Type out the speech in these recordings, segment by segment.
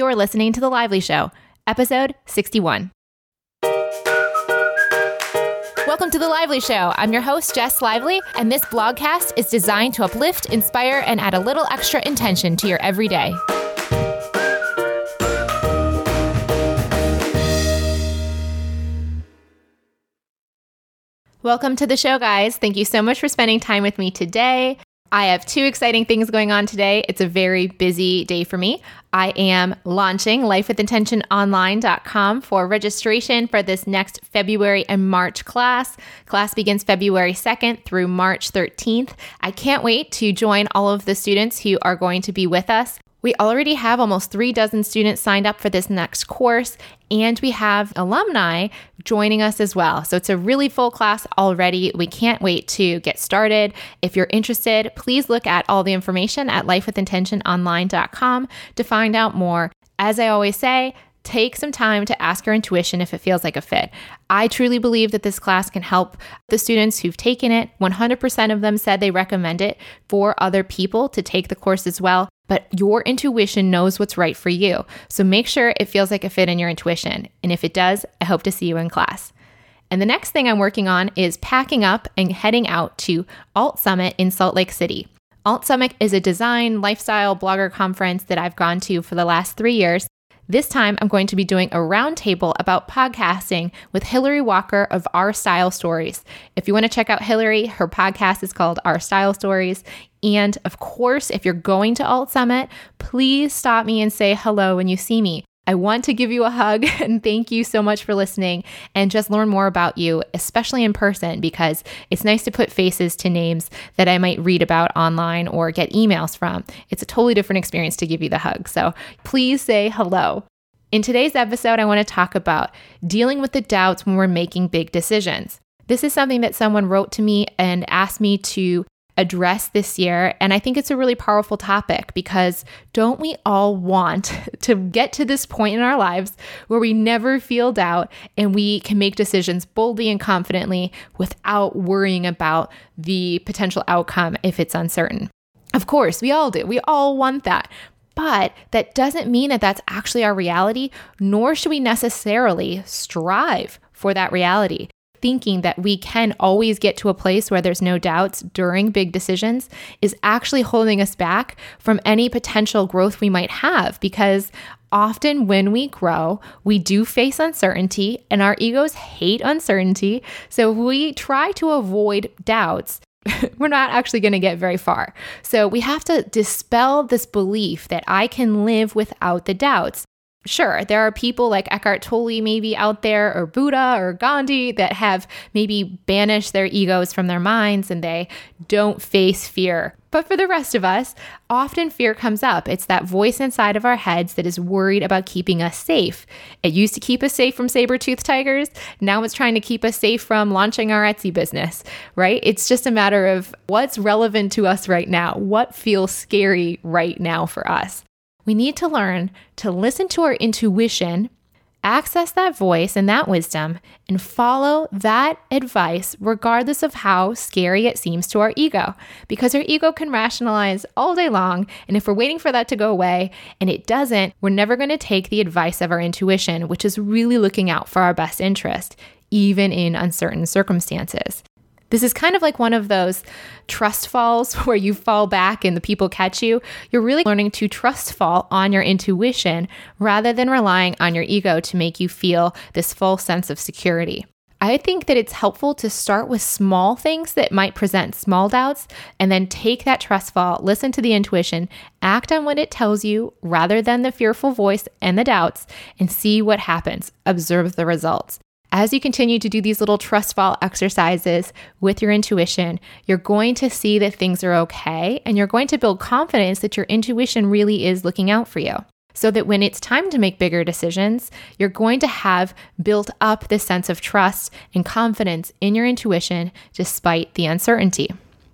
You're listening to The Lively Show, episode 61. Welcome to The Lively Show. I'm your host, Jess Lively, and this blogcast is designed to uplift, inspire, and add a little extra intention to your everyday. Welcome to the show, guys. Thank you so much for spending time with me today. I have two exciting things going on today. It's a very busy day for me. I am launching lifewithintentiononline.com for registration for this next February and March class. Class begins February 2nd through March 13th. I can't wait to join all of the students who are going to be with us. We already have almost three dozen students signed up for this next course, and we have alumni joining us as well. So it's a really full class already. We can't wait to get started. If you're interested, please look at all the information at lifewithintentiononline.com to find out more. As I always say, take some time to ask your intuition if it feels like a fit. I truly believe that this class can help the students who've taken it. 100% of them said they recommend it for other people to take the course as well but your intuition knows what's right for you. So make sure it feels like a fit in your intuition. And if it does, I hope to see you in class. And the next thing I'm working on is packing up and heading out to Alt Summit in Salt Lake City. Alt Summit is a design, lifestyle, blogger conference that I've gone to for the last three years. This time, I'm going to be doing a roundtable about podcasting with Hilary Walker of Our Style Stories. If you want to check out Hilary, her podcast is called Our Style Stories. And of course, if you're going to Alt Summit, please stop me and say hello when you see me. I want to give you a hug and thank you so much for listening and just learn more about you, especially in person, because it's nice to put faces to names that I might read about online or get emails from. It's a totally different experience to give you the hug. So please say hello. In today's episode, I want to talk about dealing with the doubts when we're making big decisions. This is something that someone wrote to me and asked me to address this year. And I think it's a really powerful topic because don't we all want to get to this point in our lives where we never feel doubt and we can make decisions boldly and confidently without worrying about the potential outcome if it's uncertain? Of course, we all do. We all want that. But that doesn't mean that that's actually our reality, nor should we necessarily strive for that reality thinking that we can always get to a place where there's no doubts during big decisions is actually holding us back from any potential growth we might have because often when we grow, we do face uncertainty and our egos hate uncertainty. So if we try to avoid doubts, we're not actually going to get very far. So we have to dispel this belief that I can live without the doubts. Sure, there are people like Eckhart Tolle maybe out there, or Buddha or Gandhi that have maybe banished their egos from their minds and they don't face fear. But for the rest of us, often fear comes up. It's that voice inside of our heads that is worried about keeping us safe. It used to keep us safe from saber toothed tigers. Now it's trying to keep us safe from launching our Etsy business, right? It's just a matter of what's relevant to us right now, what feels scary right now for us. We need to learn to listen to our intuition, access that voice and that wisdom, and follow that advice regardless of how scary it seems to our ego. Because our ego can rationalize all day long, and if we're waiting for that to go away and it doesn't, we're never going to take the advice of our intuition, which is really looking out for our best interest, even in uncertain circumstances. This is kind of like one of those trust falls where you fall back and the people catch you. You're really learning to trust fall on your intuition rather than relying on your ego to make you feel this full sense of security. I think that it's helpful to start with small things that might present small doubts and then take that trust fall, listen to the intuition, act on what it tells you rather than the fearful voice and the doubts, and see what happens. Observe the results. As you continue to do these little trust fall exercises with your intuition, you're going to see that things are okay and you're going to build confidence that your intuition really is looking out for you. So that when it's time to make bigger decisions, you're going to have built up this sense of trust and confidence in your intuition despite the uncertainty.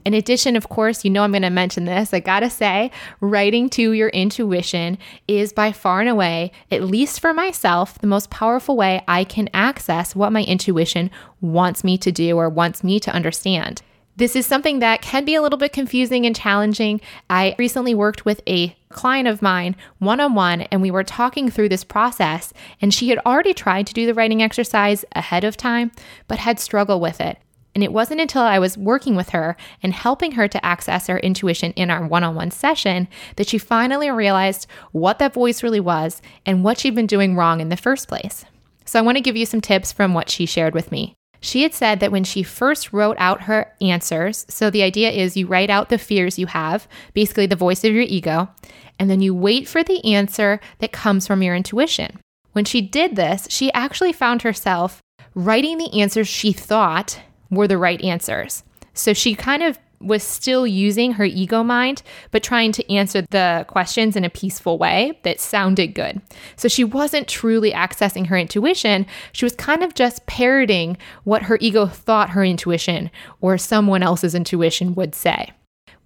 In addition, of course, you know I'm going to mention this. I got to say, writing to your intuition is by far and away, at least for myself, the most powerful way I can access what my intuition wants me to do or wants me to understand. This is something that can be a little bit confusing and challenging. I recently worked with a client of mine one on one, and we were talking through this process. And she had already tried to do the writing exercise ahead of time, but had struggled with it. And it wasn't until I was working with her and helping her to access her intuition in our one on one session that she finally realized what that voice really was and what she'd been doing wrong in the first place. So, I want to give you some tips from what she shared with me. She had said that when she first wrote out her answers, so the idea is you write out the fears you have, basically the voice of your ego, and then you wait for the answer that comes from your intuition. When she did this, she actually found herself writing the answers she thought were the right answers. So she kind of was still using her ego mind, but trying to answer the questions in a peaceful way that sounded good. So she wasn't truly accessing her intuition. She was kind of just parroting what her ego thought her intuition or someone else's intuition would say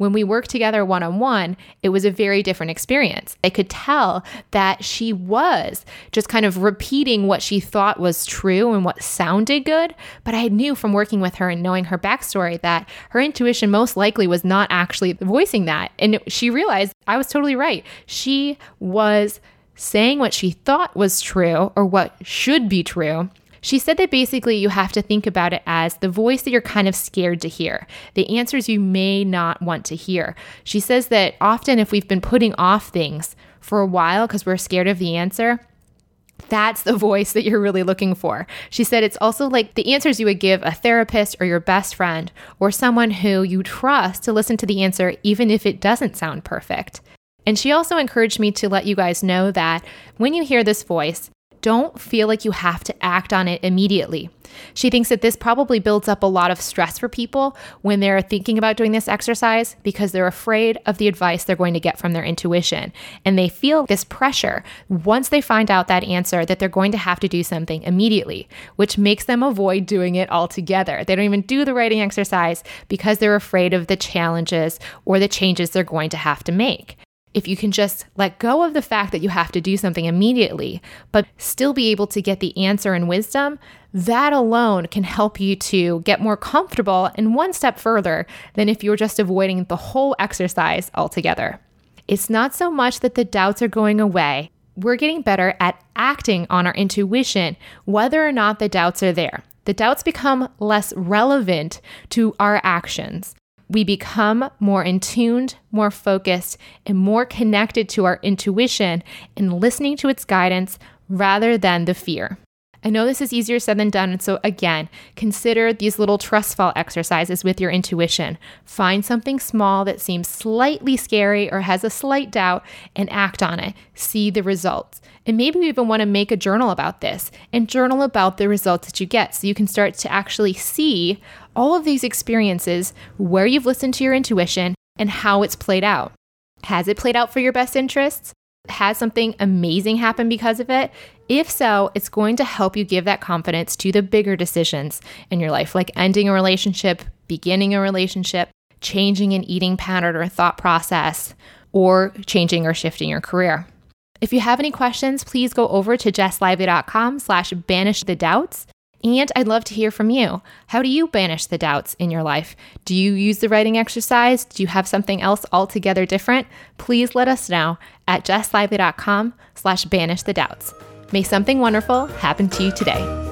when we worked together one on one, it was a very different experience. I could tell that she was just kind of repeating what she thought was true and what sounded good. But I knew from working with her and knowing her backstory that her intuition most likely was not actually voicing that. And she realized I was totally right. She was saying what she thought was true or what should be true she said that basically you have to think about it as the voice that you're kind of scared to hear, the answers you may not want to hear. She says that often if we've been putting off things for a while because we're scared of the answer, that's the voice that you're really looking for. She said it's also like the answers you would give a therapist or your best friend or someone who you trust to listen to the answer, even if it doesn't sound perfect. And she also encouraged me to let you guys know that when you hear this voice, don't feel like you have to act on it immediately. She thinks that this probably builds up a lot of stress for people when they're thinking about doing this exercise because they're afraid of the advice they're going to get from their intuition. And they feel this pressure once they find out that answer that they're going to have to do something immediately, which makes them avoid doing it altogether. They don't even do the writing exercise because they're afraid of the challenges or the changes they're going to have to make if you can just let go of the fact that you have to do something immediately, but still be able to get the answer and wisdom, that alone can help you to get more comfortable and one step further than if you were just avoiding the whole exercise altogether. It's not so much that the doubts are going away. We're getting better at acting on our intuition, whether or not the doubts are there. The doubts become less relevant to our actions we become more in tuned, more focused, and more connected to our intuition and listening to its guidance rather than the fear. I know this is easier said than done. And so, again, consider these little trust fall exercises with your intuition. Find something small that seems slightly scary or has a slight doubt and act on it. See the results. And maybe you even want to make a journal about this and journal about the results that you get so you can start to actually see all of these experiences where you've listened to your intuition and how it's played out. Has it played out for your best interests? Has something amazing happen because of it? If so, it's going to help you give that confidence to the bigger decisions in your life, like ending a relationship, beginning a relationship, changing an eating pattern or thought process, or changing or shifting your career. If you have any questions, please go over to jesslively.com slash banish the doubts and I'd love to hear from you. How do you banish the doubts in your life? Do you use the writing exercise? Do you have something else altogether different? Please let us know at jesslively.com slash banish the doubts. May something wonderful happen to you today.